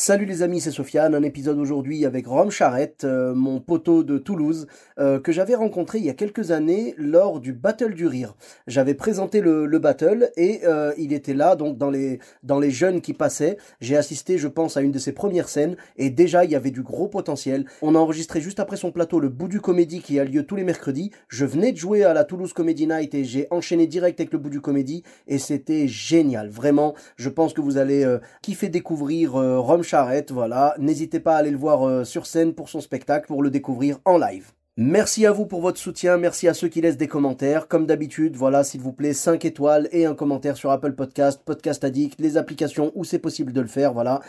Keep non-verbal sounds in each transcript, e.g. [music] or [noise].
Salut les amis, c'est Sofiane, un épisode aujourd'hui avec Rome Charrette, euh, mon poteau de Toulouse, euh, que j'avais rencontré il y a quelques années lors du Battle du Rire. J'avais présenté le, le battle et euh, il était là, donc dans les, dans les jeunes qui passaient. J'ai assisté, je pense, à une de ses premières scènes et déjà il y avait du gros potentiel. On a enregistré juste après son plateau le bout du comédie qui a lieu tous les mercredis. Je venais de jouer à la Toulouse Comedy Night et j'ai enchaîné direct avec le bout du comédie et c'était génial. Vraiment, je pense que vous allez euh, kiffer découvrir euh, Rome Charrette, voilà. N'hésitez pas à aller le voir euh, sur scène pour son spectacle, pour le découvrir en live. Merci à vous pour votre soutien, merci à ceux qui laissent des commentaires. Comme d'habitude, voilà, s'il vous plaît, 5 étoiles et un commentaire sur Apple Podcast, Podcast Addict, les applications où c'est possible de le faire, voilà.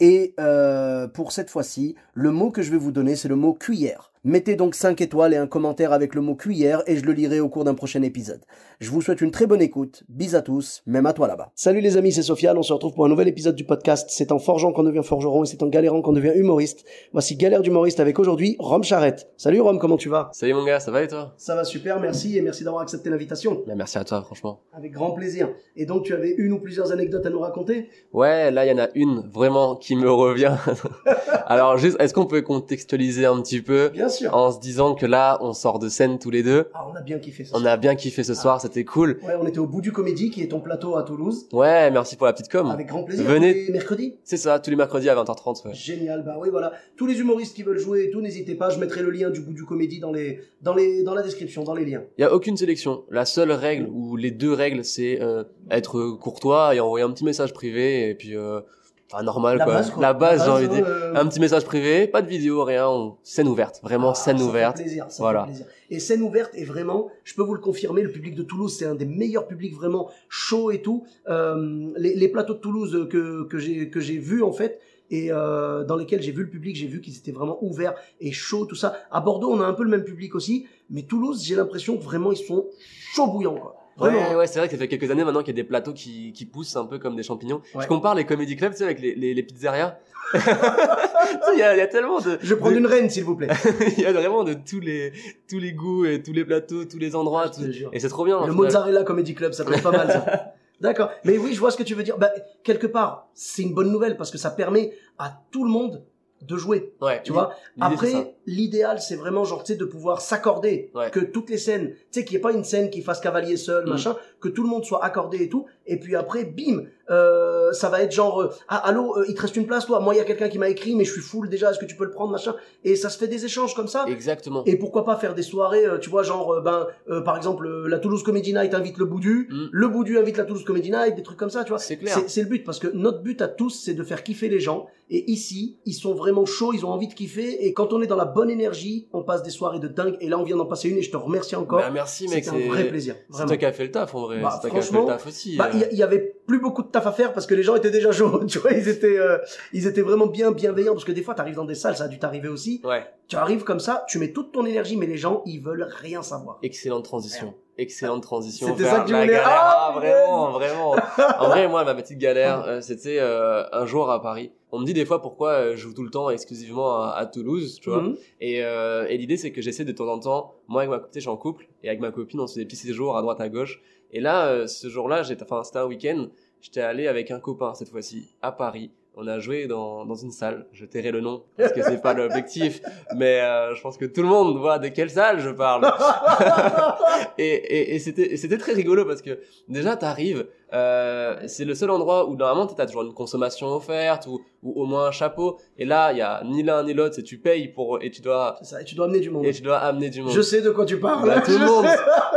Et euh, pour cette fois-ci, le mot que je vais vous donner, c'est le mot cuillère. Mettez donc 5 étoiles et un commentaire avec le mot cuillère et je le lirai au cours d'un prochain épisode. Je vous souhaite une très bonne écoute. Bis à tous, même à toi là-bas. Salut les amis, c'est Sofiane. On se retrouve pour un nouvel épisode du podcast. C'est en forgeant qu'on devient forgeron et c'est en galérant qu'on devient humoriste. Voici Galère d'humoriste avec aujourd'hui Rome Charrette. Salut Rome, comment tu vas? Salut mon gars, ça va et toi? Ça va super, merci et merci d'avoir accepté l'invitation. bah, Merci à toi, franchement. Avec grand plaisir. Et donc tu avais une ou plusieurs anecdotes à nous raconter? Ouais, là il y en a une vraiment qui me revient. [laughs] Alors juste, est-ce qu'on peut contextualiser un petit peu? Bien sûr. en se disant que là on sort de scène tous les deux. Ah, on a bien kiffé ça. On a bien kiffé ce soir, c'était cool. Ouais, on était au bout du comédie qui est ton plateau à Toulouse. Ouais, merci pour la petite com. Avec grand plaisir. Venez. Tous les mercredis. C'est ça, tous les mercredis à 20h30. Ouais. Génial, bah oui voilà. Tous les humoristes qui veulent jouer et tout, n'hésitez pas, je mettrai le lien du bout du comédie dans les dans les dans la description, dans les liens. Il y a aucune sélection. La seule règle ou les deux règles, c'est euh, être courtois et envoyer un petit message privé et puis euh, enfin normal La quoi. base, quoi. La base, j'ai envie de dire. euh, Un petit message privé, pas de vidéo, rien, on- scène ouverte, vraiment Ah, scène ça ouverte. Fait plaisir, ça Voilà. fait plaisir. Et scène ouverte est vraiment, je peux vous le confirmer, le public de Toulouse, c'est un des meilleurs publics vraiment chaud et tout. Euh, les, les plateaux de Toulouse que, que j'ai que j'ai vus en fait et euh, dans lesquels j'ai vu le public, j'ai vu qu'ils étaient vraiment ouverts et chauds, tout ça. À Bordeaux, on a un peu le même public aussi, mais Toulouse, j'ai l'impression que vraiment ils sont chauds bouillants quoi. Ouais, ouais, c'est vrai que ça fait quelques années maintenant qu'il y a des plateaux qui, qui poussent un peu comme des champignons. Ouais. Je compare les comédie clubs, tu sais, avec les, les, les pizzerias. [laughs] Tu sais, Il y a, y a tellement de, Je prendre de- une reine s'il vous plaît. [laughs] il y a vraiment de tous les, tous les goûts et tous les plateaux, tous les endroits. Te tout-. Et c'est trop bien. Le. Mozzarella Comedy Club, ça peut être pas mal ça. [laughs] D'accord. Mais oui, je vois ce que tu veux dire. Bah, quelque part, c'est une bonne nouvelle parce que ça permet à tout le monde de jouer. Ouais, Tu vois. Après, l'idéal, c'est vraiment genre, tu sais, de pouvoir s'accorder. Ouais. Que toutes les scènes, tu sais, qu'il n'y ait pas une scène qui fasse cavalier seul, Mm. machin, que tout le monde soit accordé et tout. Et puis après, bim, euh, ça va être genre, euh, ah, allô, euh, il te reste une place, toi. Moi, il y a quelqu'un qui m'a écrit, mais je suis full déjà, est-ce que tu peux le prendre, machin? Et ça se fait des échanges comme ça. Exactement. Et pourquoi pas faire des soirées, tu vois, genre, ben, euh, par exemple, euh, la Toulouse Comedy Night invite le Boudu, Mm. le Boudu invite la Toulouse Comedy Night, des trucs comme ça, tu vois. C'est clair. C'est c'est le but, parce que notre but à tous, c'est de faire kiffer les gens. Et ici, ils sont vraiment chauds, ils ont envie de kiffer. Et quand on est dans la bonne énergie, on passe des soirées de dingue. Et là, on vient d'en passer une et je te remercie encore. Bah, merci, mec. C'était un vrai plaisir. C'est toi qui as fait le taf, en vrai. Bah, c'est franchement, y, il y avait plus beaucoup de taf à faire parce que les gens étaient déjà chauds. [laughs] Tu vois, ils étaient, euh, ils étaient vraiment bien bienveillants. Parce que des fois, t'arrives dans des salles, ça a dû t'arriver aussi. Ouais. Tu arrives comme ça, tu mets toute ton énergie, mais les gens, ils veulent rien savoir. Excellente transition. Excellente transition. C'était vers ça que tu voulais? galère. Ah, Ah, vraiment, vraiment. En vrai, moi, ma petite galère, euh, c'était euh, un jour à Paris. On me dit des fois pourquoi euh, je joue tout le temps exclusivement à, à Toulouse, tu vois. Mhm. Et, euh, et l'idée, c'est que j'essaie de temps en temps, moi avec ma copine, je suis en couple, et avec ma copine, on se fait des petits séjours à droite à gauche. Et là, euh, ce jour-là, j'étais, enfin, c'était un week-end, j'étais allé avec un copain cette fois-ci à Paris. On a joué dans, dans une salle. Je tairai le nom parce que c'est pas l'objectif, [laughs] mais euh, je pense que tout le monde voit de quelle salle je parle. [laughs] et et, et c'était c'était très rigolo parce que déjà t'arrives, euh, c'est le seul endroit où normalement t'as toujours une consommation offerte ou, ou au moins un chapeau. Et là, il y a ni l'un ni l'autre, c'est tu payes pour et tu dois C'est ça, et tu dois amener du monde. et tu dois amener du monde. Je sais de quoi tu parles. Bah, tout le [laughs] monde. sais.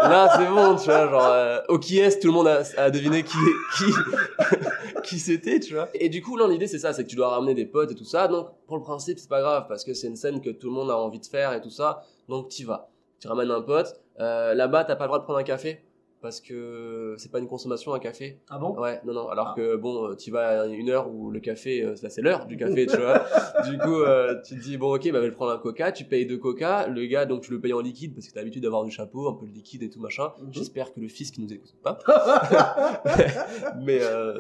Là, c'est bon, tu vois, genre, euh, au qui est, tout le monde a, a deviné qui, qui, [laughs] qui c'était, tu vois. Et du coup, là, l'idée, c'est ça, c'est que tu dois ramener des potes et tout ça. Donc, pour le principe, c'est pas grave, parce que c'est une scène que tout le monde a envie de faire et tout ça. Donc, t'y vas. Tu ramènes un pote. Euh, là-bas, t'as pas le droit de prendre un café. Parce que c'est pas une consommation un café. Ah bon? Ouais, non, non. Alors Ah. que bon, tu vas à une heure où le café, euh, ça, c'est l'heure du [laughs] café, tu vois. Du coup, euh, tu te dis bon, ok, bah, je vais prendre un coca. Tu payes deux coca. Le gars, donc tu le payes en liquide parce que t'as l'habitude d'avoir du chapeau, un peu de liquide et tout machin. Mhm. J'espère que le fisc nous écoute pas. [laughs] [laughs] mais euh,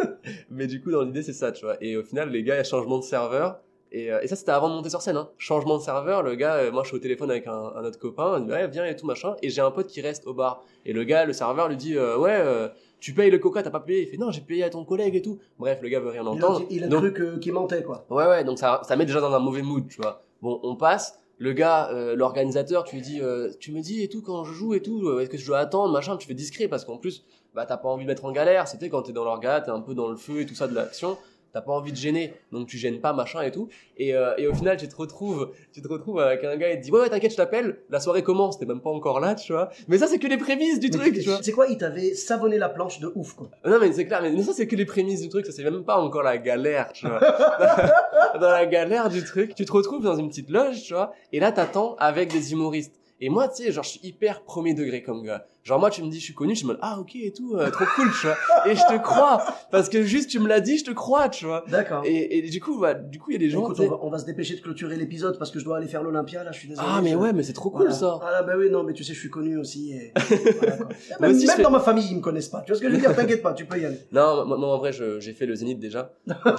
mais du coup, dans l'idée, c'est ça, tu vois. Et au final, les gars, il y a changement de serveur. Et, euh, et ça, c'était avant de monter sur scène. Hein. Changement de serveur, le gars, euh, moi je suis au téléphone avec un, un autre copain, il dit ouais, viens et tout machin. Et j'ai un pote qui reste au bar. Et le gars, le serveur lui dit euh, ouais, euh, tu payes le coca, t'as pas payé. Il fait non, j'ai payé à ton collègue et tout. Bref, le gars veut rien Il a, entendre. il a cru qu'il mentait, quoi. Ouais, ouais, donc ça, ça met déjà dans un mauvais mood, tu vois. Bon, on passe. Le gars, euh, l'organisateur, tu lui dis, euh, tu me dis et tout quand je joue et tout, euh, est-ce que je dois attendre, machin, tu fais discret parce qu'en plus, bah t'as pas envie de mettre en galère. C'était quand t'es dans l'orga, t'es un peu dans le feu et tout ça de l'action, t'as pas envie de gêner, donc tu gênes pas, machin et tout. Et, euh, et au final, tu te retrouves, tu te retrouves avec un gars et te dit, ouais, ouais, t'inquiète, je t'appelle. La soirée commence, t'es même pas encore là, tu vois. Mais ça, c'est que les prémices du Mais truc, tu- tu vois. C'est quoi Il t'avait savonné la planche de ouf, quoi. Non mais c'est clair, mais, mais ça c'est que les prémices du truc, ça c'est même pas encore la galère, tu vois. [laughs] dans la galère du truc, tu te retrouves dans une petite loge, tu vois, et là t'attends avec des humoristes. Et moi, tu sais, genre, je suis hyper premier degré comme gars. Genre, moi, tu me dis, je suis connu, je me dis, ah, ok, et tout, euh, trop cool, tu vois. Et je te crois. Parce que juste, tu me l'as dit, je te crois, tu vois. D'accord. Et, et du coup, bah, du coup, il y a des gens, Écoute, on va, on va se dépêcher de clôturer l'épisode parce que je dois aller faire l'Olympia, là, je suis désolé. ah, mais je- ouais, mais c'est trop cool, Voilà. ça. Ah là, bah oui, non, mais tu sais, je suis connu aussi. Et... voilà, [laughs] Même, aussi, même fais- dans ma famille, ils me connaissent pas. Tu vois ce que je veux dire? T'inquiète pas, tu peux y aller. Non, moi, en vrai, j'ai fait le Zénith déjà.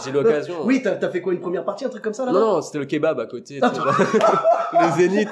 J'ai l'occasion. Oui, t'as t'as fait quoi Une première partie, un truc comme ça, là Non, non, c'était le kebab à côté. genre. [laughs] le Zénith.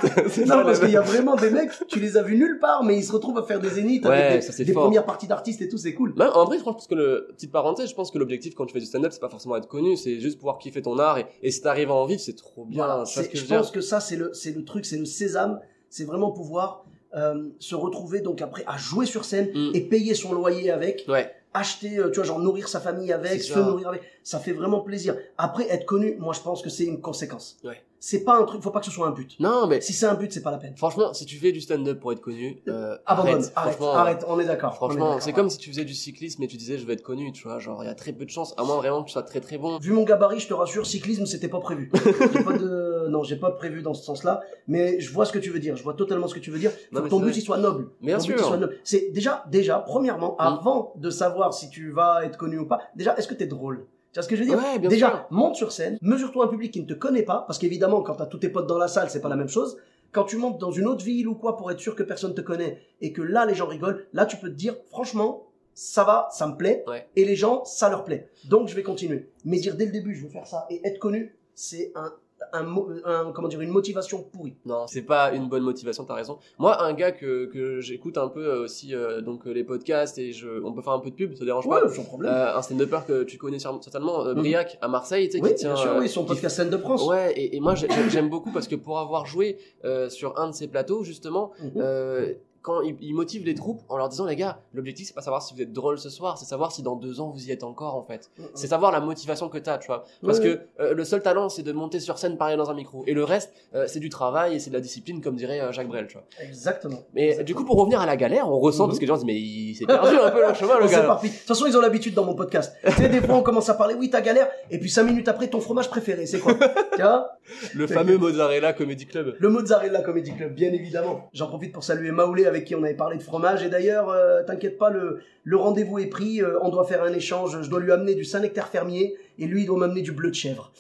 Non, parce qu'il y a vraiment des mecs, tu les as vus nulle part, mais ils se retrouvent à faire des zéniths Ouais, avec des, premières parties d'artistes et tout, c'est cool. Non, en vrai, je pense que le petite parenthèse, je pense que l'objectif quand tu fais du stand-up, c'est pas forcément être connu, c'est juste pouvoir kiffer ton art et, et si t'arrives à en vivre, c'est trop bien. Voilà, c'est- que je pense que ça, c'est le, c'est le truc, c'est le sésame, c'est vraiment pouvoir euh, se retrouver donc après à jouer sur scène Mm. et payer son loyer avec, Ouais, acheter, euh, tu vois, genre nourrir sa famille avec, se nourrir avec, ça fait vraiment plaisir. Après, être connu, moi je pense que c'est une conséquence. Ouais. C'est pas un truc, faut pas que ce soit un but. non, mais Si c'est un but, c'est pas la peine. franchement, si tu fais du stand-up pour être connu, euh, Abandonne, arrête, arrête, arrête, on est d'accord. Franchement, c'est comme si tu faisais du cyclisme et tu disais je vais être connu, tu vois, genre il y a très peu de chances, à moins vraiment que tu sois très très bon. Vu mon gabarit, je te rassure, cyclisme, c'était pas prévu. [laughs] Pas de, non, j'ai pas prévu dans ce sens-là, mais je vois ce que tu veux dire. Je vois totalement ce que tu veux dire. Faut Non, que ton but il soit noble. Bien Ton but, sûr. il soit noble. C'est déjà, déjà, premièrement, Mm. avant de savoir si tu vas être connu ou pas, déjà, est-ce que t'es drôle? Tu vois ce que je veux dire Ouais, bien Déjà, sûr. monte sur scène, mesure-toi un public qui ne te connaît pas, parce qu'évidemment, quand t'as tous tes potes dans la salle, c'est pas la même chose. Quand tu montes dans une autre ville ou quoi pour être sûr que personne te connaît et que là les gens rigolent, là tu peux te dire franchement ça va, ça me plaît Ouais. et les gens ça leur plaît. Donc je vais continuer. Mais dire dès le début je veux faire ça et être connu, c'est un, un, un- comment dire une motivation pourrie. Non, c'est pas une bonne motivation, t'as raison. Moi, un gars que, que j'écoute un peu euh, aussi, euh, donc euh, les podcasts et je, on peut faire un peu de pub, ça dérange pas. Ouais, sans problème. Euh, un stand-upper que tu connais certainement, euh, Mhm. Briac à Marseille, tu sais, oui, qui tient. bien sûr, oui, son podcast Scène de France. Ouais, et, et moi j'ai- j'aime beaucoup parce que pour avoir joué euh, sur un de ces plateaux, justement, Mhm. euh, quand il, il motive les troupes en leur disant les gars, l'objectif c'est pas savoir si vous êtes drôle ce soir, c'est savoir si dans deux ans vous y êtes encore en fait. C'est savoir la motivation que t'as, tu vois. Parce que euh, le seul talent c'est de monter sur scène parler dans un micro, et le reste euh, c'est du travail et c'est de la discipline comme dirait euh, Jacques Brel, tu vois. Exactement. Mais Exactement. du coup pour revenir à la galère, on ressent parce que les gens disent mais il s'est perdu un peu le chemin le gars. De toute façon, ils ont l'habitude dans mon podcast. tu sais, des fois, on commence à parler, oui, ta galère, et puis cinq minutes après, ton fromage préféré, c'est quoi? Tu vois? Le fameux Mozzarella Comedy Club. Le Mozzarella Comedy Club, bien évidemment. J'en profite pour saluer Maoulé avec qui on avait parlé de fromage. Et d'ailleurs, euh, t'inquiète pas, le, rendez-vous est pris. euh, on doit faire un échange. Je dois lui amener du Saint-Nectaire fermier et lui, il doit m'amener du bleu de chèvre.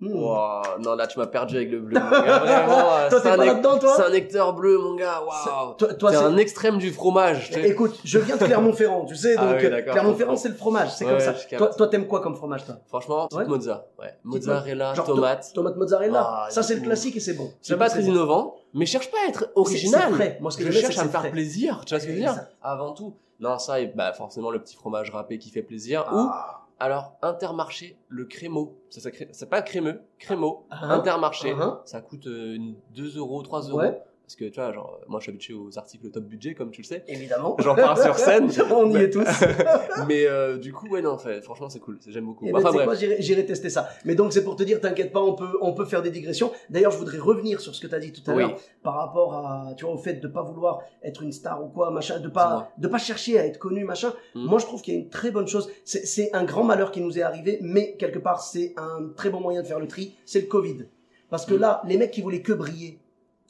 Wow, non là tu m'as perdu avec le bleu. mon gars, [laughs] Vraiment, euh, Toi, t'es c'est un nec- toi C'est un nectar bleu mon gars. Waouh. Toi, toi, C'est c'est- un extrême du fromage. Écoute, je viens de [laughs] Clermont-Ferrand, tu sais, Ah donc oui, euh, Clermont-Ferrand, je c'est le fromage, c'est Ouais, comme ça. je. Toi, toi, t'aimes quoi comme fromage, toi? Franchement, Ouais. mozza. Ouais. Mozzarella, Genre tomate. Tomate mozzarella. Ah, ça, c'est le classique et c'est bon. C'est pas très bon. innovant, mais cherche pas à être original. c'est. Moi, ce que je j'aime, cherche c'est à me faire plaisir. Tu vois ce que je veux dire? Avant tout. Non, ça et bah forcément le petit fromage râpé qui fait plaisir. Ou Ah. Alors Intermarché, le crémeau. Ça, ça crée- c'est pas crémeux, crémeau. Ah. Intermarché. Ah. Ça coûte euh, une- 2 euros, 3 euros. Ouais. Parce que tu vois, genre, moi je suis habitué aux articles top budget, comme tu le sais. Évidemment. [laughs] J'en parle sur scène. [laughs] On y est tous. [laughs] Mais euh, du coup, ouais, non, fait, franchement, c'est cool. J'aime beaucoup. Ben, enfin bref. j'irai tester ça. Mais donc, c'est pour te dire, t'inquiète pas, on peut, on peut faire des digressions. D'ailleurs, je voudrais revenir sur ce que tu as dit tout à Oui. l'heure par rapport à, tu vois, au fait de pas vouloir être une star ou quoi, machin, de pas, de pas chercher à être connu, machin. Mhm. Moi, je trouve qu'il y a une très bonne chose. C'est un grand malheur qui nous est arrivé, mais quelque part, c'est un très bon moyen de faire le tri. C'est le Covid. Parce que Mhm. là, les mecs qui voulaient que briller,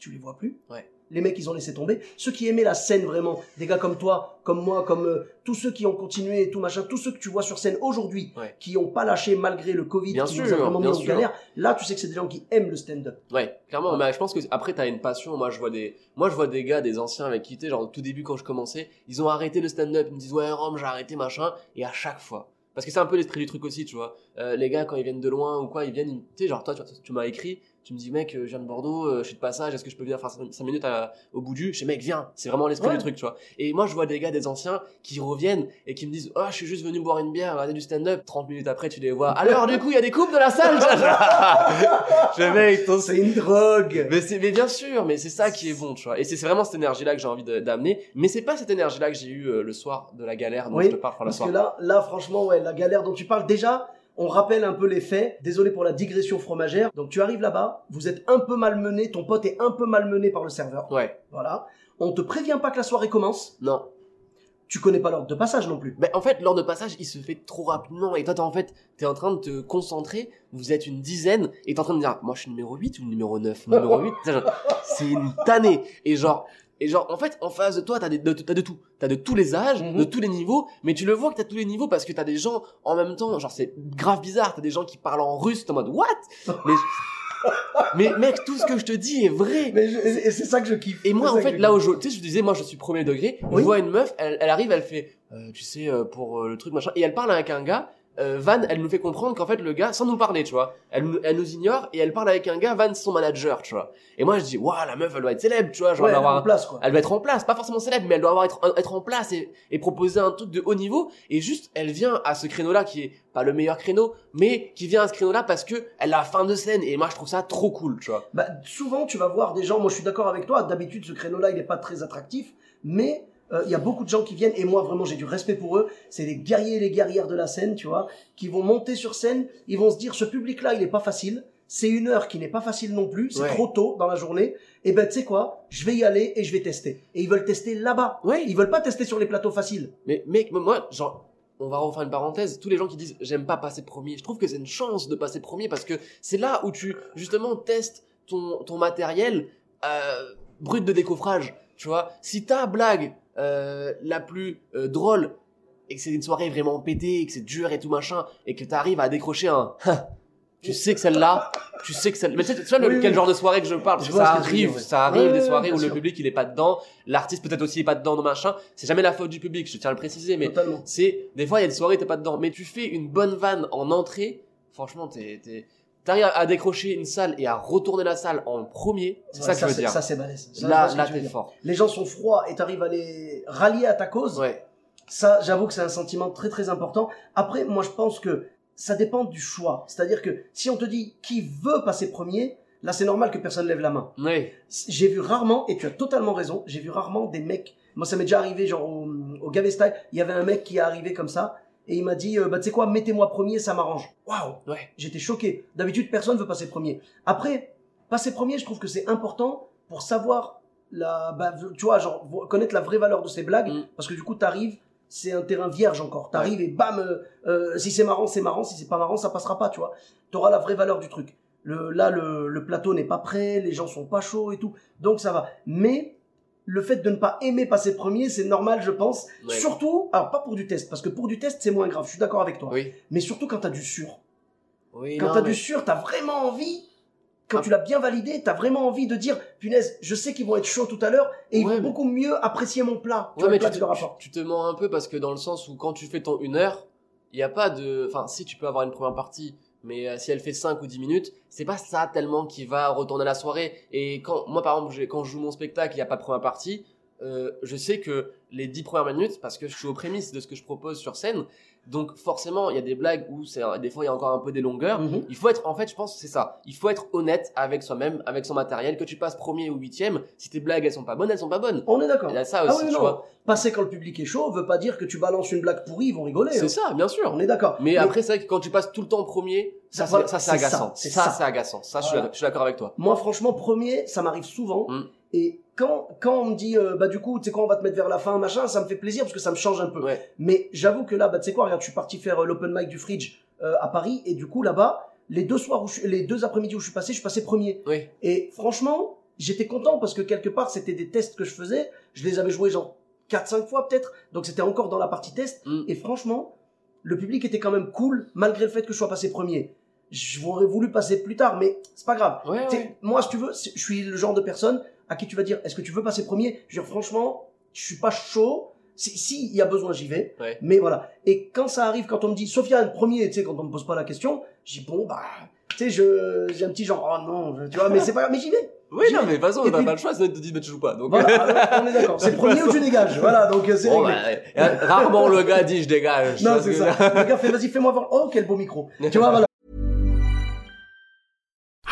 tu les vois plus. Ouais. les mecs, ils ont laissé tomber. Ceux qui aimaient la scène vraiment, des gars comme toi, comme moi, comme euh, tous ceux qui ont continué et tout machin, tous ceux que tu vois sur scène aujourd'hui, Ouais. qui ont pas lâché malgré le Covid, Bien qui sûr, nous a vraiment mis en galère, là, tu sais que c'est des gens qui aiment le stand-up. Ouais, clairement. Mais je pense que après t'as une passion. Moi, je vois des, moi, je vois des gars, des anciens avec qui t'es, genre au tout début quand je commençais, ils ont arrêté le stand-up. Ils me disent ouais, Rome, j'ai arrêté machin. Et à chaque fois, parce que c'est un peu l'esprit du truc aussi, tu vois. Euh, les gars quand ils viennent de loin ou quoi, ils viennent, tu sais, genre toi, tu, tu m'as écrit, tu me dis mec, euh, je viens de Bordeaux, euh, je suis de passage, est-ce que je peux venir faire 5 minutes à- au bout du, je dis mec, viens. C'est vraiment l'esprit Ouais. du truc, tu vois. Et moi, je vois des gars, des anciens, qui reviennent et qui me disent, oh, je suis juste venu boire une bière, regarder du stand-up. 30 minutes après, tu les vois. [laughs] Alors, du coup, il y a des coupes de la salle. [laughs] je dis, mec, ton- C'est une drogue. mais c'est mais bien sûr mais c'est ça qui est bon tu vois et c'est vraiment cette énergie là que j'ai envie d'amener mais c'est pas cette énergie là que j'ai eu euh, le soir de la galère dont Oui, je te parle enfin, le Parce soir que là, là, franchement, ouais, la galère dont tu parles, déjà, on rappelle un peu les faits. Désolé pour la digression fromagère. Donc, tu arrives là-bas, vous êtes un peu malmené, ton pote est un peu malmené par le serveur. ouais Voilà. On te prévient pas que la soirée commence. non Tu connais pas l'ordre de passage non plus. ben en fait l'ordre de passage il se fait trop rapidement et toi t'es en fait t'es en train de te concentrer vous êtes une dizaine et t'es en train de dire moi je suis numéro 8 ou numéro 9 numéro 8 C'est genre, c'est une tannée et genre et genre en fait en face de toi t'as de, t'as de tout t'as de tous les âges Mhm. de tous les niveaux mais tu le vois que t'as tous les niveaux parce que t'as des gens en même temps genre c'est grave bizarre t'as des gens qui parlent en russe t'es en mode what? [laughs] Mais mais mec tout ce que je te dis est vrai Mais je- et c'est ça que je kiffe. et moi, en fait, là où je, tu sais, je disais, moi, je suis premier degré. Oui. Je vois une meuf, elle, elle arrive, elle fait, euh, tu sais, euh, pour euh, le truc machin, et elle parle avec un gars. Euh, Van, elle nous fait comprendre qu'en fait le gars, sans nous parler, tu vois, elle, nous- elle nous ignore et elle parle avec un gars. Van, son manager, tu vois. Et moi, je dis, waouh, la meuf, elle doit être célèbre, tu vois, genre, Ouais, elle, doit avoir en place, quoi. elle doit être en place, pas forcément célèbre, mais elle doit avoir être, être en place et, et proposer un truc de haut niveau. Et juste, elle vient à ce créneau-là qui est pas le meilleur créneau, mais qui vient à ce créneau-là parce que elle a fin de scène. Et moi, je trouve ça trop cool, tu vois. Bah, souvent, tu vas voir des gens, moi je suis d'accord avec toi, d'habitude ce créneau-là il est pas très attractif, mais euh, il y a beaucoup de gens qui viennent, et moi vraiment j'ai du respect pour eux, c'est les guerriers et les guerrières de la scène, tu vois, qui vont monter sur scène, ils vont se dire ce public-là il est pas facile, c'est une heure qui n'est pas facile non plus, c'est Ouais. trop tôt dans la journée, et ben tu sais quoi, je vais y aller et je vais tester. Et ils veulent tester là-bas, Ouais. ils veulent pas tester sur les plateaux faciles. Mais mec, moi, genre, on va refaire une parenthèse. Tous les gens qui disent j'aime pas passer premier, je trouve que c'est une chance de passer premier parce que c'est là où tu justement testes ton ton matériel euh, brut de décoffrage. Tu vois, si ta blague euh, la plus euh, drôle et que c'est une soirée vraiment pétée, et que c'est dur et tout machin, et que t'arrives à décrocher un, [laughs] tu sais que celle-là, tu sais que celle, mais tu sais, tu vois le- Oui, oui. quel genre de soirée que je parle, parce Je que vois ça arrive, dire, ouais. ça arrive Ouais, des soirées où le public il est pas dedans, l'artiste peut-être aussi est pas dedans, machin. C'est jamais la faute du public, je tiens à le préciser, mais c'est des fois il y a des soirées t'es pas dedans mais tu fais une bonne vanne en entrée franchement t'es t'arrives à décrocher une salle et à retourner la salle en premier c'est Ouais, ça que je veux c'est- dire Ça c'est balèze. Ça, là là t'es fort Les gens sont froids et t'arrives à les rallier à ta cause. ouais Ça, j'avoue que c'est un sentiment très très important. Après, moi je pense que ça dépend du choix. C'est-à-dire que si on te dit qui veut passer premier, là c'est normal que personne lève la main. J'ai vu rarement, et tu as totalement raison, j'ai vu rarement des mecs. Moi ça m'est déjà arrivé, genre au, au il y avait un mec qui est arrivé comme ça, et il m'a dit, euh, bah tu sais quoi, mettez-moi premier, ça m'arrange. Waouh ouais J'étais choqué. D'habitude, personne veut passer premier. Après, passer premier, je trouve que c'est important pour savoir la, bah, tu vois, genre connaître la vraie valeur de ces blagues, Mm. parce que du coup, t'arrives, c'est un terrain vierge encore. T'arrives et bam, euh, euh, si c'est marrant, c'est marrant. Si c'est pas marrant, ça passera pas, tu vois. T'auras la vraie valeur du truc. Le, là, le, le plateau n'est pas prêt, les gens sont pas chauds et tout, donc ça va. Mais le fait de ne pas aimer passer premier, c'est normal, je pense. Ouais. Surtout, alors pas pour du test, parce que pour du test, c'est moins grave. Je suis d'accord avec toi. oui Mais surtout quand t'as du sûr. oui Quand t'as mais- du sûr, t'as vraiment envie. Quand Ah. tu l'as bien validé, t'as vraiment envie de dire, punaise, je sais qu'ils vont être chauds tout à l'heure et ils Ouais, vont mais- beaucoup mieux apprécier mon plat. Tu Ouais, vois, mais plat tu te, tu, tu mens un peu parce que dans le sens où quand tu fais ton une heure, il y a pas de, enfin, si tu peux avoir une première partie, mais euh, si elle fait 5 ou 10 minutes, c'est pas ça tellement qui va retourner la soirée. Et quand, moi par exemple, quand je joue mon spectacle, il y a pas de première partie, euh, je sais que les 10 premières minutes, parce que je suis aux prémices de ce que je propose sur scène, donc forcément, il y a des blagues où c'est, des fois il y a encore un peu des longueurs, Mhm. il faut être, en fait, je pense c'est ça. Il faut être honnête avec soi-même, avec son matériel, que tu passes premier ou huitième. Si tes blagues elles sont pas bonnes, elles sont pas bonnes. On est d'accord. Il y a ça Ah aussi, oui, tu non. vois. Passer quand le public est chaud veut pas dire que tu balances une blague pourrie, ils vont rigoler. hein. C'est ça, bien sûr. On est d'accord. Mais, après, c'est vrai que quand tu passes tout le temps premier, ça, Ça, c'est- agaçant. ça, c'est Ça, ça. c'est agaçant. Ça, je suis Voilà. d'accord- je suis d'accord avec toi. Moi, franchement, premier, ça m'arrive souvent. Mm. Et quand, quand on me dit, euh, bah, du coup, tu sais quoi, on va te mettre vers la fin, machin, ça me fait plaisir parce que ça me change un peu. Ouais. Mais j'avoue que là, bah, tu sais quoi, regarde, je suis parti faire euh, l'open mic du Fridge euh, à Paris. Et du coup, là-bas, les deux soirs où je, les deux après-midi où je suis passé, je suis passé premier. Oui. Et franchement, j'étais content parce que quelque part, c'était des tests que je faisais. Je les avais joués genre 4-5 fois peut-être. Donc c'était encore dans la partie test. Mm. Et franchement, le public était quand même cool, malgré le fait que je sois passé premier. J'aurais voulu passer plus tard, mais c'est pas grave. Ouais, T'sais, ouais. Moi, si tu veux, je suis le genre de personne à qui tu vas dire, est-ce que tu veux passer premier? Je veux dire, franchement, je suis pas chaud. Si, si il y a besoin, j'y vais. Ouais. Mais voilà. Et quand ça arrive, quand on me dit, Sofiane, premier, tu sais, quand on me pose pas la question, dis, bon, bah, tu sais, je, j'ai un petit genre, oh non, tu vois, mais c'est pas grave, mais j'y vais. Oui, non, mais de toute façon, Et t'as puis- pas le choix, sinon ils te disent, mais tu joues pas. Donc, Voilà, on est d'accord. C'est le premier ou tu dégages. Voilà, donc euh, c'est Bon, réglé. bah. Euh, Rarement le gars dit, je dégage. Non, c'est ça. Le gars fait, vas-y, fais-moi voir. Oh, quel beau micro. Tu vois, voilà.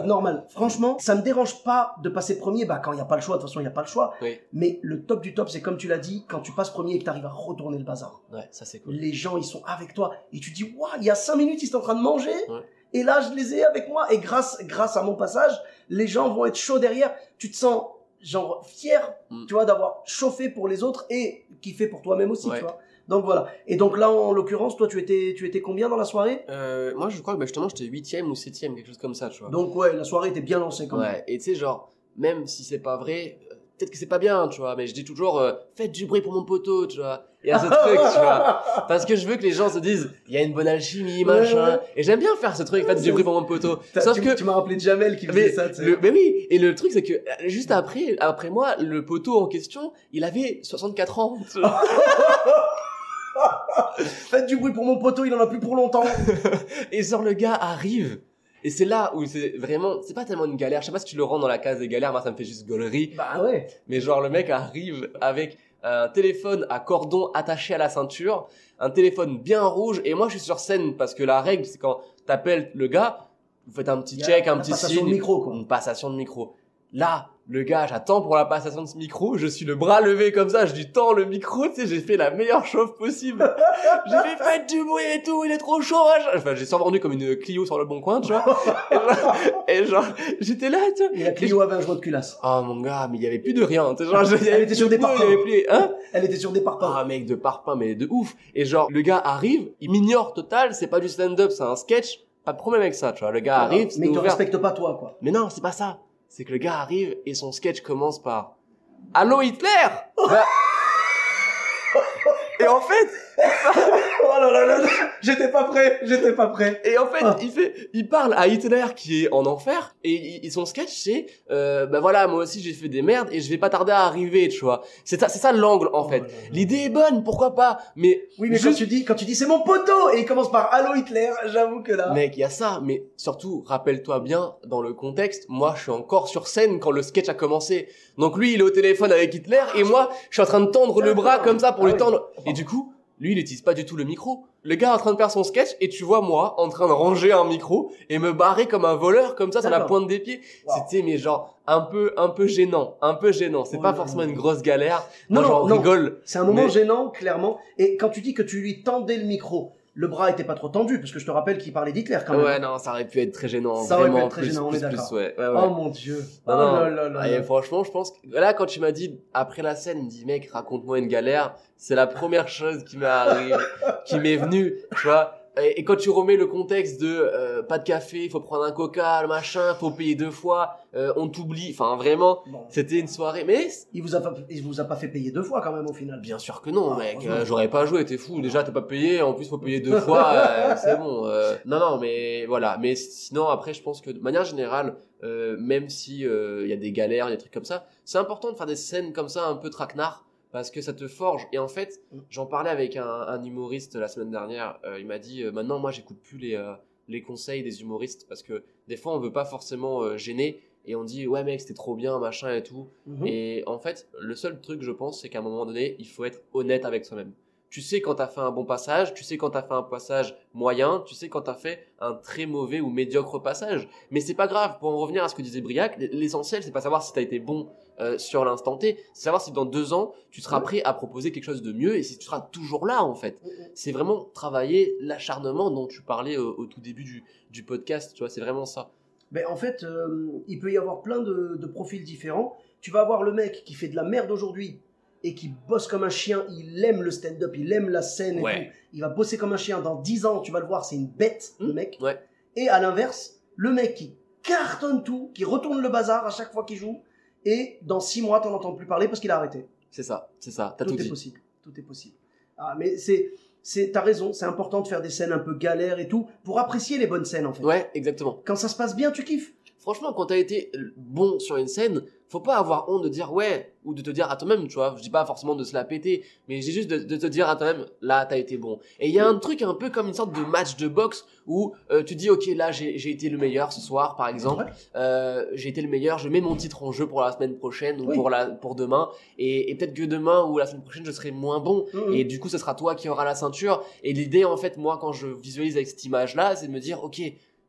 Normal. Franchement, ça me dérange pas de passer premier. Bah, quand il n'y a pas le choix, de toute façon, il n'y a pas le choix. Oui, Mais le top du top, c'est comme tu l'as dit, quand tu passes premier et que tu arrives à retourner le bazar. ouais, ça c'est cool. Les gens, ils sont avec toi. Et tu dis, waouh, il y a cinq minutes, ils sont en train de manger. Ouais. Et là, je les ai avec moi. Et grâce, grâce à mon passage, les gens vont être chauds derrière. Tu te sens, genre, fier, Mm. tu vois, d'avoir chauffé pour les autres et kiffé pour toi-même aussi, Ouais. tu vois. Donc voilà. Et donc là, en l'occurrence, toi, tu étais, tu étais combien dans la soirée? Euh, moi, je crois que bah, justement, j'étais 8ème ou 7ème, quelque chose comme ça, tu vois. Donc ouais, la soirée était bien lancée quand même. Ouais, et tu sais, genre, même si c'est pas vrai, euh, peut-être que c'est pas bien, tu vois, mais je dis toujours, euh, faites du bruit pour mon poteau, tu vois. Il y a ce [laughs] truc, tu vois. Parce que je veux que les gens se disent, il y a une bonne alchimie, machin. ouais. Et j'aime bien faire ce truc, faites du bruit pour mon poteau. Sauf tu, que, tu m'as rappelé de Jamel qui faisait mais, ça, tu sais. le- mais oui, et le truc, c'est que euh, juste après, après moi, le poteau en question, il avait 64 ans. tu vois. [laughs] Faites du bruit pour mon poteau, il en a plus pour longtemps. [laughs] Et genre le gars arrive. Et c'est là où c'est vraiment, c'est pas tellement une galère. Je sais pas si tu le rends dans la case des galères. Moi, ça me fait juste gaulerie. bah ouais. Mais genre le mec arrive avec un téléphone à cordon attaché à la ceinture, un téléphone bien rouge. Et moi, je suis sur scène parce que la règle, c'est quand t'appelles le gars, vous faites un petit check, un petit passation signe, de micro, quoi. une passation de micro. Là, le gars, j'attends pour la passation de ce micro, je suis le bras levé comme ça, je lui tends le micro, tu sais, j'ai fait la meilleure chauffe possible. [laughs] j'ai fait faites du bruit et tout, il est trop chaud. machin. Enfin, j'ai survendu comme une Clio sur le bon coin, tu vois. et genre, j'étais là, tu vois. Et la Clio avait un joint de culasse. Oh mon gars, mais il y avait plus de rien. tu sais, Genre, y Elle était sur de des parpaings. Il y avait plus, hein Elle était sur des parpaings. Ah mec, de parpaing, mais de ouf. Et genre, le gars arrive, il m'ignore total. C'est pas du stand-up, c'est un sketch. Pas de problème avec ça, tu vois. Le gars arrive, mais il te ouvert. respecte pas toi, quoi. Mais non, c'est pas ça. C'est que le gars arrive et son sketch commence par Allô Hitler! Bah- [laughs] Et en fait, oh là là là, là. j'étais pas prêt, j'étais pas prêt. et en fait, Ah. il fait, il parle à Hitler qui est en enfer et, son sketch c'est, euh, bah voilà, moi aussi j'ai fait des merdes et je vais pas tarder à arriver, tu vois. C'est ça, c'est ça l'angle en fait. Oh là. L'idée est bonne, pourquoi pas Mais Oui, mais juste- quand tu dis, quand tu dis c'est mon poteau et il commence par Allô Hitler, j'avoue que là. Mec, il y a ça, mais surtout, rappelle-toi bien, dans le contexte, moi, je suis encore sur scène quand le sketch a commencé. Donc lui, il est au téléphone avec Hitler, et moi, je suis en train de tendre le bras comme ça pour Ah lui oui. tendre. Et du coup, lui, il utilise pas du tout le micro. Le gars est en train de faire son sketch, et tu vois moi, en train de ranger un micro, et me barrer comme un voleur, comme ça, sur la pointe des pieds. Wow. C'était, mais genre, un peu, un peu gênant, un peu gênant. C'est Oh pas forcément une grosse galère. Non, non, non. rigole. C'est un moment Mais- gênant, clairement. Et quand tu dis que tu lui tendais le micro, le bras était pas trop tendu, parce que je te rappelle qu'il parlait d'Hitler quand même. Ouais, non, ça aurait pu être très gênant. Ça aurait pu être très plus, gênant, on plus, est d'accord. ouais, ouais, ouais. Oh mon dieu. Non, oh non. là là là et franchement, je pense que là, quand tu m'as dit après la scène, il me dit mec, raconte-moi une galère, c'est la première chose qui m'est arrivée, qui m'est venue, tu vois. Et, et quand tu remets le contexte de euh, pas de café, il faut prendre un coca, le machin, faut payer deux fois, euh, on t'oublie, enfin vraiment, Bon. c'était une soirée. Mais Il vous a pas, il vous a pas fait payer deux fois quand même au final. bien sûr que non, Ah, mec, euh, j'aurais pas joué, t'es fou. Déjà, t'es pas payé, en plus faut payer deux fois, [laughs] euh, c'est bon. euh. Non, non, mais voilà. Mais sinon, après, je pense que de manière générale, euh, même si euh, il y a des galères, des trucs comme ça, c'est important de faire des scènes comme ça un peu traquenard parce que ça te forge. Et en fait, Mm. j'en parlais avec un, un humoriste la semaine dernière. euh, il m'a dit euh, maintenant, moi, j'écoute plus les euh, les conseils des humoristes parce que des fois, on veut pas forcément gêner et on dit ouais mec, c'était trop bien, machin et tout. Mhm. Et en fait, le seul truc, je pense, c'est qu'à un moment donné, il faut être honnête avec soi-même. tu sais quand t'as fait un bon passage, tu sais quand t'as fait un passage moyen, tu sais quand t'as fait un très mauvais ou médiocre passage. Mais c'est pas grave. Pour en revenir à ce que disait Briac, l'essentiel c'est pas savoir si t'as été bon euh, sur l'instant T, c'est savoir si dans deux ans tu seras prêt à proposer quelque chose de mieux et si tu seras toujours là en fait. C'est vraiment travailler l'acharnement dont tu parlais au, tout début du, du, podcast. Tu vois, c'est vraiment ça. Mais en fait, euh, il peut y avoir plein de, de profils différents. Tu vas avoir le mec qui fait de la merde aujourd'hui et qui bosse comme un chien, il aime le stand-up, il aime la scène et tout. Il va bosser comme un chien. Dans 10 ans, tu vas le voir, c'est une bête, le hmm. mec. Et à l'inverse, le mec qui cartonne tout, qui retourne le bazar à chaque fois qu'il joue, et dans 6 mois, t'en entends plus parler parce qu'il a arrêté. C'est ça, c'est ça. Tout, est possible. Tout est possible. Ah, mais c'est, c'est, t'as raison, c'est important de faire des scènes un peu galères et tout, pour apprécier les bonnes scènes en fait. Ouais, exactement. Quand ça se passe bien, tu kiffes. Franchement, quand t'as été bon sur une scène, faut pas avoir honte de dire ouais ou de te dire à toi-même, tu vois. Je dis pas forcément de se la péter, mais j'ai juste de, te dire à toi-même là t'as été bon. Et il y a un truc un peu comme une sorte de match de boxe où euh, tu dis ok là j'ai été le meilleur ce soir par exemple, euh, j'ai été le meilleur, je mets mon titre en jeu pour la semaine prochaine ou pour la pour demain et, et peut-être que demain ou la semaine prochaine je serai moins bon mm, mm. et du coup ce sera toi qui auras la ceinture. Et l'idée en fait moi quand je visualise avec cette image là c'est de me dire ok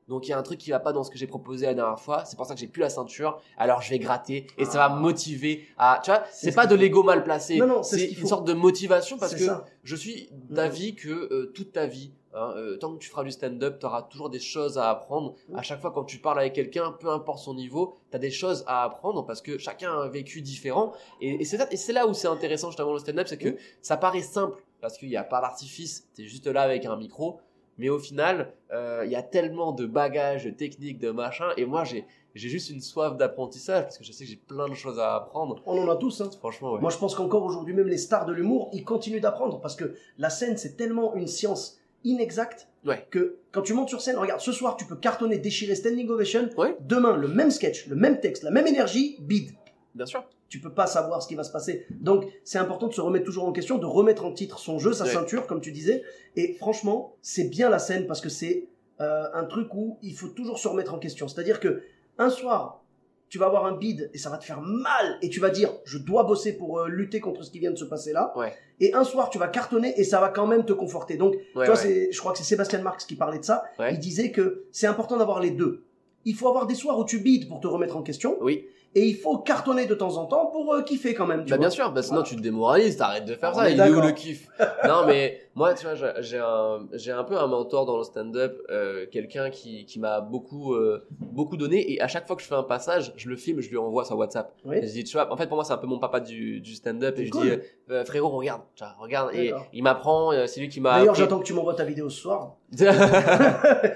donc il y a un truc qui va pas dans ce que j'ai proposé la dernière fois. C'est pour ça que j'ai plus la ceinture. Alors je vais gratter et ça va me motiver à. Tu vois, c'est pas de l'ego mal placé. Non, non, c'est une sorte de motivation parce que je suis d'avis que euh, toute ta vie, hein, euh, tant que tu feras du stand-up, tu auras toujours des choses à apprendre. À chaque fois quand tu parles avec quelqu'un, peu importe son niveau, tu as des choses à apprendre parce que chacun a un vécu différent. Et, et c'est là où c'est intéressant justement le stand-up, c'est que ça paraît simple parce qu'il n'y a pas d'artifice. Tu es juste là avec un micro mais au final, euh, il y a tellement de bagages, de techniques, de machin, et moi j'ai j'ai juste une soif d'apprentissage parce que je sais que j'ai plein de choses à apprendre. On en a tous, hein. Franchement, ouais. Moi, je pense qu'encore aujourd'hui, même les stars de l'humour, ils continuent d'apprendre parce que la scène, c'est tellement une science inexacte que quand tu montes sur scène, regarde, ce soir, tu peux cartonner, déchirer standing ovation. Demain, le même sketch, le même texte, la même énergie, bide. Bien sûr tu peux pas savoir ce qui va se passer. Donc, c'est important de se remettre toujours en question, de remettre en titre son jeu, sa ceinture, comme tu disais. Et franchement, c'est bien la scène parce que c'est euh, un truc où il faut toujours se remettre en question. C'est-à-dire que un soir, tu vas avoir un bide et ça va te faire mal et tu vas dire, je dois bosser pour euh, lutter contre ce qui vient de se passer là. Et un soir, tu vas cartonner et ça va quand même te conforter. Donc, tu vois, je crois que c'est Sébastien Marx qui parlait de ça. Il disait que c'est important d'avoir les deux. Il faut avoir des soirs où tu bides pour te remettre en question. Oui et il faut cartonner de temps en temps pour euh, kiffer quand même. Tu bah bien sûr, bah sinon tu te démoralises, t'arrêtes de faire ça. Il est où le kiff? Non mais moi tu vois j'ai un j'ai un peu un mentor dans le stand-up, euh, quelqu'un qui qui m'a beaucoup euh, beaucoup donné et à chaque fois que je fais un passage, je le filme, je lui envoie sur WhatsApp. Oui. je dis tu vois, en fait pour moi c'est un peu mon papa du du stand-up et je dis euh, frérot regarde, regarde et il m'apprend, c'est lui qui m'a. D'ailleurs j'attends que tu m'envoies ta vidéo ce soir. [laughs]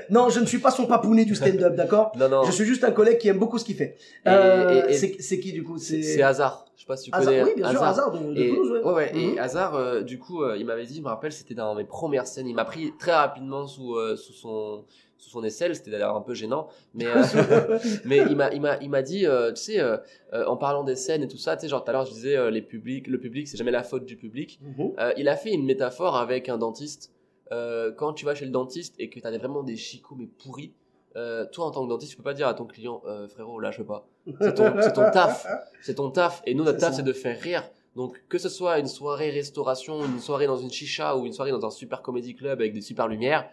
non, je ne suis pas son papounet du stand-up, d'accord Non non. Je suis juste un collègue qui aime beaucoup ce qu'il fait. Et, c'est qui du coup C'est Hazard. Je sais pas si tu connais. Oui, bien sûr, Hazard de, de et, Toulouse. Ouais. ouais, ouais. Et mhm. Hazard, euh, du coup, euh, il m'avait dit, je me rappelle, c'était dans mes premières scènes. Il m'a pris très rapidement sous euh, sous son sous son aisselle. C'était d'ailleurs un peu gênant, mais [laughs] mais il m'a il m'a il m'a dit, tu sais, en parlant des scènes et tout ça, tu sais, genre tout à l'heure je disais les publics, le public, c'est jamais la faute du public. Mhm. il a fait une métaphore avec un dentiste. quand tu vas chez le dentiste et que tu as vraiment des chicots mais pourris euh, toi en tant que dentiste, tu peux pas dire à ton client, euh, frérot, lâche pas. C'est ton, ton, taf, c'est ton taf. Et nous, notre taf, c'est de faire rire. Donc que ce soit une soirée restauration, une soirée dans une chicha ou une soirée dans un super comédie club avec des super lumières,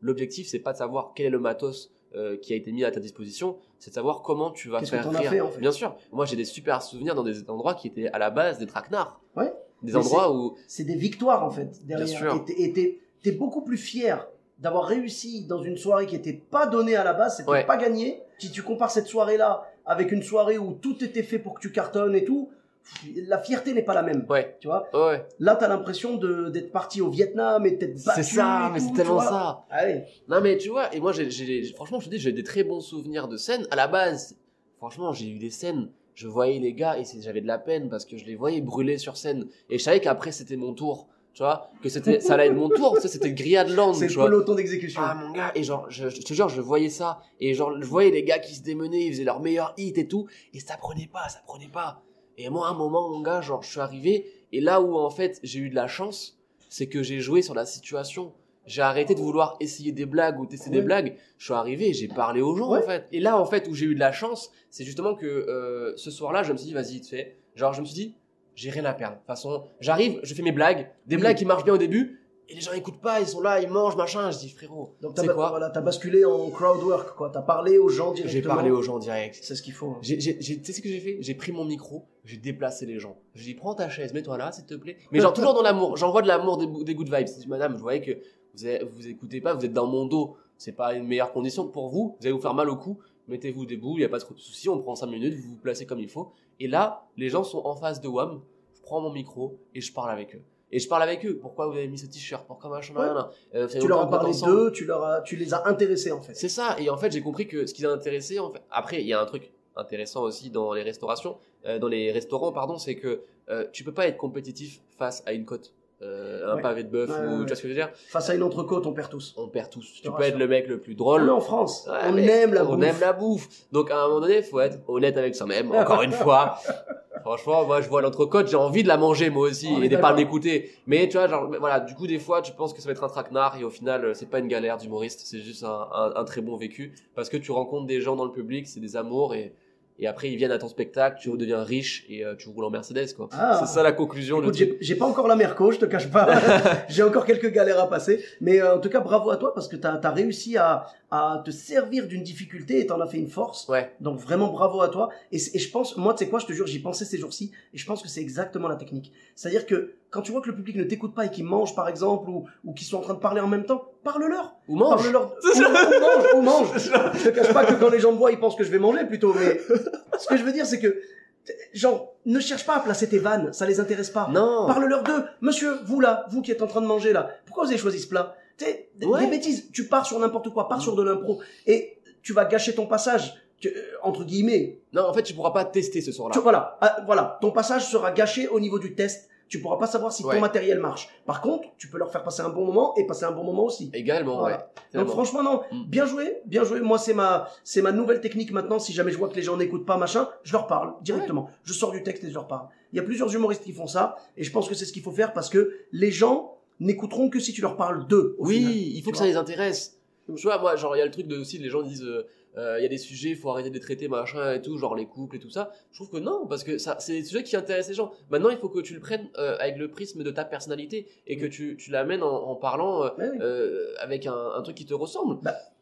l'objectif c'est pas de savoir quel est le matos euh, qui a été mis à ta disposition, c'est de savoir comment tu vas faire rire. Bien sûr, moi j'ai des super souvenirs dans des endroits qui étaient à la base des traquenards. Ouais. Des endroits où c'est des victoires en fait derrière. Bien sûr. Et t'es beaucoup plus fier d'avoir réussi dans une soirée qui n'était pas donnée à la base, c'était pas gagné. Si tu compares cette soirée-là avec une soirée où tout était fait pour que tu cartonnes et tout, la fierté n'est pas la même. Ouais. Tu vois ouais. Là, t'as l'impression d'être parti au Vietnam et d'être battu. C'est ça, mais c'est tellement ça. Allez. Non, mais tu vois, et moi, j'ai, franchement, je te dis, j'ai des très bons souvenirs de scènes. À la base, franchement, j'ai eu des scènes, je voyais les gars et j'avais de la peine parce que je les voyais brûler sur scène. Et je savais qu'après, c'était mon tour tu vois que c'était ça allait être mon tour ça c'était grillade land c'est le peloton d'exécution ah mon gars et genre je, je, te jure je voyais ça et genre je voyais les gars qui se démenaient ils faisaient leur meilleur hit et tout et ça prenait pas ça prenait pas et moi à un moment mon gars genre je suis arrivé et là où en fait j'ai eu de la chance c'est que j'ai joué sur la situation j'ai arrêté de vouloir essayer des blagues ou tester des blagues. Je suis arrivé, j'ai parlé aux gens en fait. Et là en fait où j'ai eu de la chance, c'est justement que euh, ce soir-là, je me suis dit vas-y, tu fais. Genre je me suis dit, j'ai rien à perdre. De toute façon, j'arrive, je fais mes blagues, des blagues qui marchent bien au début, et les gens écoutent pas, ils sont là, ils mangent, machin. Je dis, frérot, Donc t'as quoi voilà, t'as basculé en crowd work, quoi. T'as parlé aux gens directement. J'ai parlé aux gens direct. C'est ce qu'il faut. hein. J'ai, j'ai, j'ai- tu sais ce que j'ai fait? J'ai pris mon micro, j'ai déplacé les gens. J'ai dit, prends ta chaise, mets-toi là, s'il te plaît. Mais genre, toujours dans l'amour. J'envoie de l'amour, des, des good vibes. Je dis, madame, je voyais que vous, avez- vous écoutez pas, vous êtes dans mon dos. C'est pas une meilleure condition pour vous. Vous allez vous faire mal au cou. Mettez-vous debout, il n'y a pas trop de soucis. On prend 5 minutes, vous vous placez comme il faut. Et là, les gens sont en face de WAM. Je prends mon micro et je parle avec eux. Et je parle avec eux. Pourquoi vous avez mis ce t-shirt? Pourquoi machin Ouais. Euh, savez Tu leur as parlé d'eux, tu leur as, tu les as intéressés en fait. C'est ça. Et en fait, j'ai compris que ce qui les a intéressés, en fait, après, il y a un truc intéressant aussi dans les restaurations, euh, dans les restaurants, pardon, c'est que euh, tu peux pas être compétitif face à une côte, euh, un Ouais. pavé de bœuf Ouais, ou ouais, tu vois ce que je veux dire. Face à une entrecôte, on perd tous. On perd tous. Tu peux être le mec le plus On drôle. est en France. On aime la on bouffe. aime la bouffe. Donc à un moment donné, faut être honnête avec soi-même. Encore une fois. [laughs] Franchement, moi je vois l'entrecôte, j'ai envie de la manger moi aussi On est et de pas m'écouter. Mais tu vois, genre voilà, du coup des fois tu penses que ça va être un traquenard et au final euh, c'est pas une galère d'humoriste, c'est juste un, un, un très bon vécu parce que tu rencontres des gens dans le public, c'est des amours et et après ils viennent à ton spectacle, tu redeviens riche et euh, tu roules en Mercedes quoi. Ah. C'est ça la conclusion. Écoute, j'ai j'ai pas encore la Merco, je te cache pas. [laughs] j'ai encore quelques galères à passer. Mais euh, en tout cas, bravo à toi parce que tu as, réussi à, à te servir d'une difficulté et t'en as fait une force. Ouais, Donc vraiment bravo à toi. Et, et je pense, moi tu sais quoi, je te jure, j'y pensais ces jours-ci et je pense que c'est exactement la technique. C'est-à-dire que quand tu vois que le public ne t'écoute pas et qu'ils mangent par exemple ou, ou qu'ils sont en train de parler en même temps, parle-leur. ou mange. Parle-leur. Ou, ou mange, ou mange. [laughs] Je te cache pas que quand les gens me voient, ils pensent que je vais manger plutôt. Mais ce que je veux dire, c'est que genre ne cherche pas à placer tes vannes, ça les intéresse pas. Non. Parle-leur d'eux. Monsieur, vous là, vous qui êtes en train de manger là, pourquoi vous avez choisi ce plat? Sais, des- Ouais. des bêtises. Tu pars sur n'importe quoi, pars sur de l'impro. Et tu vas gâcher ton passage. Tu- euh, entre guillemets. Non, en fait, tu pourras pas tester ce soir-là. Tu- voilà, ah, voilà. Ton passage sera gâché au niveau du test. Tu pourras pas savoir si Ouais. ton matériel marche. Par contre, tu peux leur faire passer un bon moment et passer un bon moment aussi. Également, Voilà. ouais. Donc franchement non, Mm. bien joué, bien joué. Moi c'est ma c'est ma nouvelle technique maintenant. Si jamais je vois que les gens n'écoutent pas machin, je leur parle directement. Je sors du texte et je leur parle. Il y a plusieurs humoristes qui font ça et je pense que c'est ce qu'il faut faire parce que les gens n'écouteront que si tu leur parles d'eux. Oui, final. il faut que ça les intéresse. Tu vois, moi, genre, il y a le truc de aussi, les gens disent, euh, euh, il y a des sujets, il faut arrêter de les traiter, machin et tout, genre les couples et tout ça. Je trouve que non, parce que ça, c'est des sujets qui intéressent les gens. Maintenant, il faut que tu le prennes euh, avec le prisme de ta personnalité et que tu, tu l'amènes en, en parlant euh, oui. euh, avec un, un truc qui te ressemble.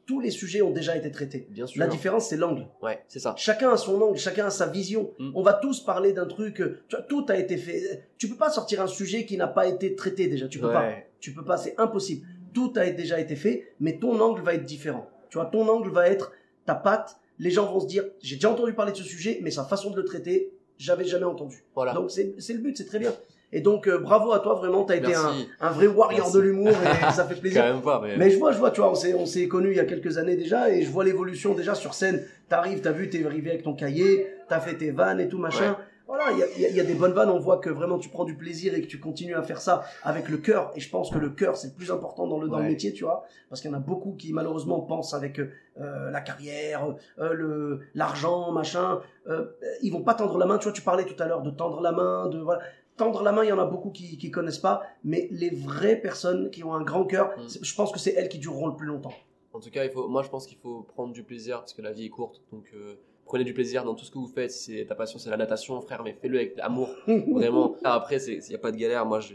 Tous les sujets ont déjà été traités. Bien sûr. La différence c'est l'angle. Ouais, c'est ça. Chacun a son angle, chacun a sa vision. Mm. On va tous parler d'un truc. Tu vois, tout a été fait. Tu peux pas sortir un sujet qui n'a pas été traité déjà. Tu peux pas. Tu peux pas, c'est impossible. Tout a déjà été fait, mais ton angle va être différent. Tu vois, ton angle va être ta patte. Les gens vont se dire, j'ai déjà entendu parler de ce sujet, mais sa façon de le traiter, j'avais jamais entendu. Voilà. Donc c'est c'est le but, c'est très bien. Et donc euh, bravo à toi, vraiment, t'as été un, un vrai warrior Merci. de l'humour et ça fait [laughs] Quand plaisir. même pas, mais. Mais je vois, je vois, tu vois, on s'est, on s'est connus il y a quelques années déjà et je vois l'évolution déjà sur scène. T'arrives, t'as vu, t'es arrivé avec ton cahier, t'as fait tes vannes et tout machin. Voilà, il y a, y y des bonnes vannes, on voit que vraiment tu prends du plaisir et que tu continues à faire ça avec le cœur. Et je pense que le cœur, c'est le plus important dans le, dans le métier, tu vois. Parce qu'il y en a beaucoup qui malheureusement pensent avec euh, la carrière, euh, le, l'argent, machin. Euh, ils vont pas tendre la main, tu vois, tu parlais tout à l'heure de tendre la main, de voilà. Tendre la main, il y en a beaucoup qui, qui connaissent pas, mais les vraies personnes qui ont un grand cœur, Mm. je pense que c'est elles qui dureront le plus longtemps. En tout cas, il faut, moi je pense qu'il faut prendre du plaisir parce que la vie est courte. Donc euh, prenez du plaisir dans tout ce que vous faites. Si c'est ta passion, c'est la natation, frère, mais fais-le avec amour. Vraiment. Ah, Après, il n'y a pas de galère. Moi, je,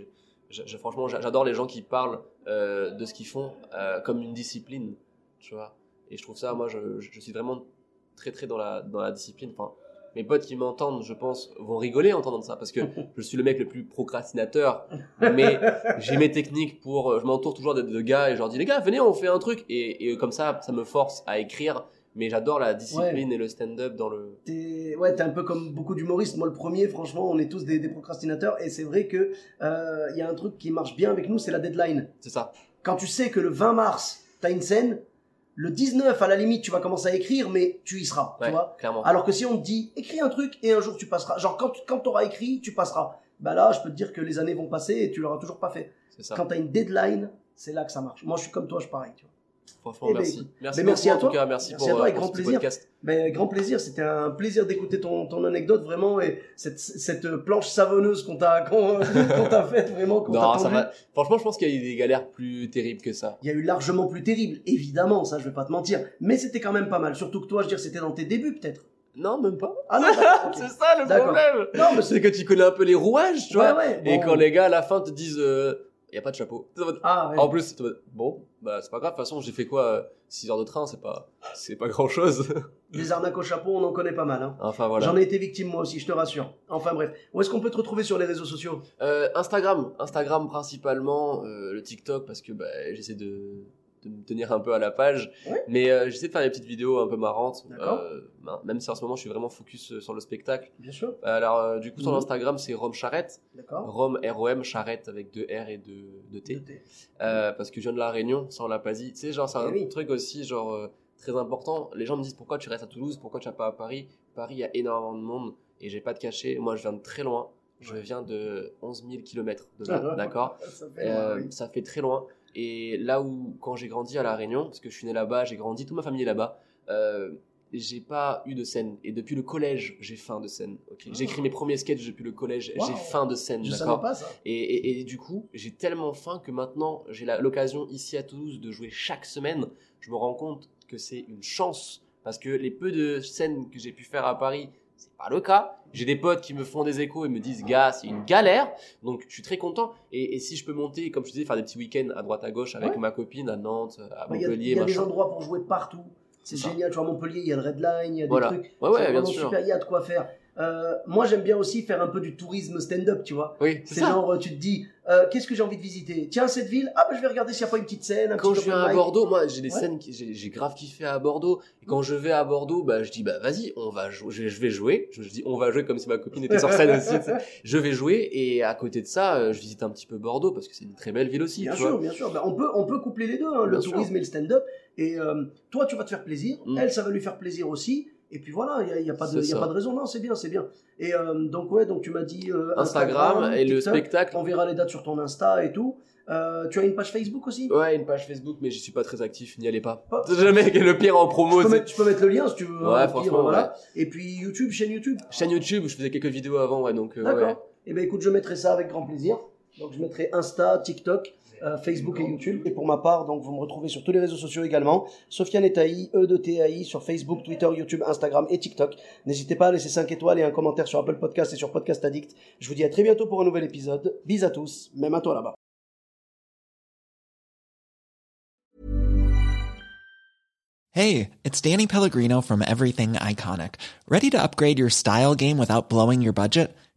je- je- franchement, j'a- j'adore les gens qui parlent euh, de ce qu'ils font euh, comme une discipline. Tu vois. Et je trouve ça, moi, je, je- je suis vraiment très, très dans la, dans la discipline. Enfin, mes potes qui m'entendent, je pense, vont rigoler en entendant ça parce que [laughs] je suis le mec le plus procrastinateur. Mais j'ai mes techniques pour. Je m'entoure toujours de, de gars et je leur dis, les gars, venez, on fait un truc. Et, et comme ça, ça me force à écrire. Mais j'adore la discipline et le stand-up dans le. T'es ouais, t'es un peu comme beaucoup d'humoristes. Moi, le premier, franchement, on est tous des, des procrastinateurs. Et c'est vrai que euh, il y a un truc qui marche bien avec nous, c'est la deadline. C'est ça. Quand tu sais que le 20 mars, t'as une scène, le 19, à la limite, tu vas commencer à écrire, mais tu y seras, Ouais, tu vois. clairement. Alors que si on te dit, écris un truc et un jour tu passeras. Genre, quand, quand t'auras écrit, tu passeras. Bah là, je peux te dire que les années vont passer et tu l'auras toujours pas fait. C'est ça. Quand t'as une deadline, c'est là que ça marche. Moi, je suis comme toi, je suis pareil, tu vois. Franchement, Eh ben, merci. Merci, à en toi. tout cas. Merci, Merci pour, à toi, euh, avec pour grand plaisir. podcast. Ben, grand plaisir, c'était un plaisir d'écouter ton, ton anecdote vraiment et cette, cette planche savonneuse qu'on t'a [laughs] qu'on, t'a faite vraiment Non, ça va. Franchement, je pense qu'il y a eu des galères plus terribles que ça. Il y a eu largement plus terrible, évidemment, ça je vais pas te mentir, mais c'était quand même pas mal. Surtout que toi, je veux dire, c'était dans tes débuts peut-être. Non, même pas. Ah non, d'accord, ok. [laughs] c'est ça le problème. Non, mais c'est... Que tu connais un peu les rouages, tu vois. Ouais, ouais, Et quand les gars à la fin te disent, euh, y a pas de chapeau. Ah, ouais. En plus, bon, bah c'est pas grave. De toute façon, j'ai fait quoi 6 heures de train, c'est pas, c'est pas grand chose. [laughs] Des arnaques au chapeau, on en connaît pas mal. Hein. enfin voilà. J'en ai été victime moi aussi, je te rassure. Enfin bref, où est-ce qu'on peut te retrouver sur les réseaux sociaux? Euh, Instagram, Instagram principalement, euh, le TikTok parce que bah, j'essaie de, de me tenir un peu à la page, Ouais. mais euh, j'essaie de faire des petites vidéos un peu marrantes, euh, ben, même si en ce moment je suis vraiment focus euh, sur le spectacle. Bien sûr. Alors euh, du coup sur Mhm. Instagram c'est Rome Charrette, D'accord. Rome R-O-M Charrette avec deux R et deux, deux T, Euh, parce que je viens de la Réunion, ça on l'a pas dit. Tu sais genre c'est Eh un oui. truc aussi genre très important. Les gens me disent pourquoi tu restes à Toulouse, pourquoi tu vas pas à Paris? Paris il y a énormément de monde et j'ai pas de cachet. Moi je viens de très loin. Je viens de 11 000 km de là, d'accord Ça fait loin, oui. ça fait très loin. Et là où, quand j'ai grandi à La Réunion, parce que je suis né là-bas, j'ai grandi, toute ma famille est là-bas, euh, j'ai pas eu de scène. Et depuis le collège, j'ai faim de scène. ok J'ai écrit mes premiers sketchs depuis le collège, Wow. j'ai faim de scène, Je savais pas ça. et, et, et du coup, j'ai tellement faim que maintenant, j'ai l'occasion ici à Toulouse de jouer chaque semaine. Je me rends compte que c'est une chance parce que les peu de scènes que j'ai pu faire à Paris, c'est pas le cas. J'ai des potes qui me font des échos et me disent, gars, c'est une galère. Donc, je suis très content. Et, et si je peux monter, comme je disais, faire des petits week-ends à droite à gauche avec Ouais. ma copine à Nantes, à Il y a, Montpellier, il y a des machin. endroits pour jouer partout. C'est génial. Tu vois, à Montpellier, il y a le Red Line, il y a Voilà. des trucs. Ouais, ouais, bien sûr. super, il y a de quoi faire. Euh, moi, j'aime bien aussi faire un peu du tourisme stand-up, tu vois. Oui, c'est genre, euh, tu te dis, euh, qu'est-ce que j'ai envie de visiter? Tiens, cette ville, ah bah je vais regarder s'il n'y a pas une petite scène, un quand petit je viens à. Bordeaux, moi j'ai des Ouais. scènes que j'ai grave kiffé à Bordeaux. Et quand je vais à Bordeaux, bah je dis bah vas-y, on va jouer, je, vais jouer. Je, dis on va jouer comme si ma copine était sur scène aussi. [laughs] Je vais jouer et à côté de ça, je visite un petit peu Bordeaux parce que c'est une très belle ville aussi. Bien tu sûr, vois. bien sûr. Bah, on, peut, on peut coupler les deux, hein, le Bien sûr. tourisme et le stand-up. Et euh, toi, tu vas te faire plaisir. Mm. Elle, ça va lui faire plaisir aussi. Et puis voilà, il n'y a, pas de- y a pas de raison. Non, c'est bien, c'est bien. Et euh, donc, ouais, donc tu m'as dit euh, Instagram, et le spectacle. On verra les dates sur ton Insta et tout. Euh, tu as une page Facebook aussi? Ouais, une page Facebook, mais j'y suis pas très actif, n'y allez pas. Hop. [laughs] Jamais le pire en promo. je peux, mettre, je peux mettre le lien si tu veux. Ouais, hein, au franchement, voilà. Et puis YouTube, chaîne YouTube. Chaîne YouTube, je faisais quelques vidéos avant, ouais, donc D'accord. ouais. Et ben écoute, je mettrai ça avec grand plaisir. Donc je mettrai Insta, TikTok, euh, Facebook et YouTube. Et pour ma part, donc vous me retrouvez sur tous les réseaux sociaux également. Sofiane Etaï, E de TAI sur Facebook, Twitter, YouTube, Instagram et TikTok. N'hésitez pas à laisser 5 étoiles et un commentaire sur Apple Podcast et sur Podcast Addict. Je vous dis à très bientôt pour un nouvel épisode. Bis à tous, même à toi là-bas. Hey, it's Danny Pellegrino from Everything Iconic. Ready to upgrade your style game without blowing your budget?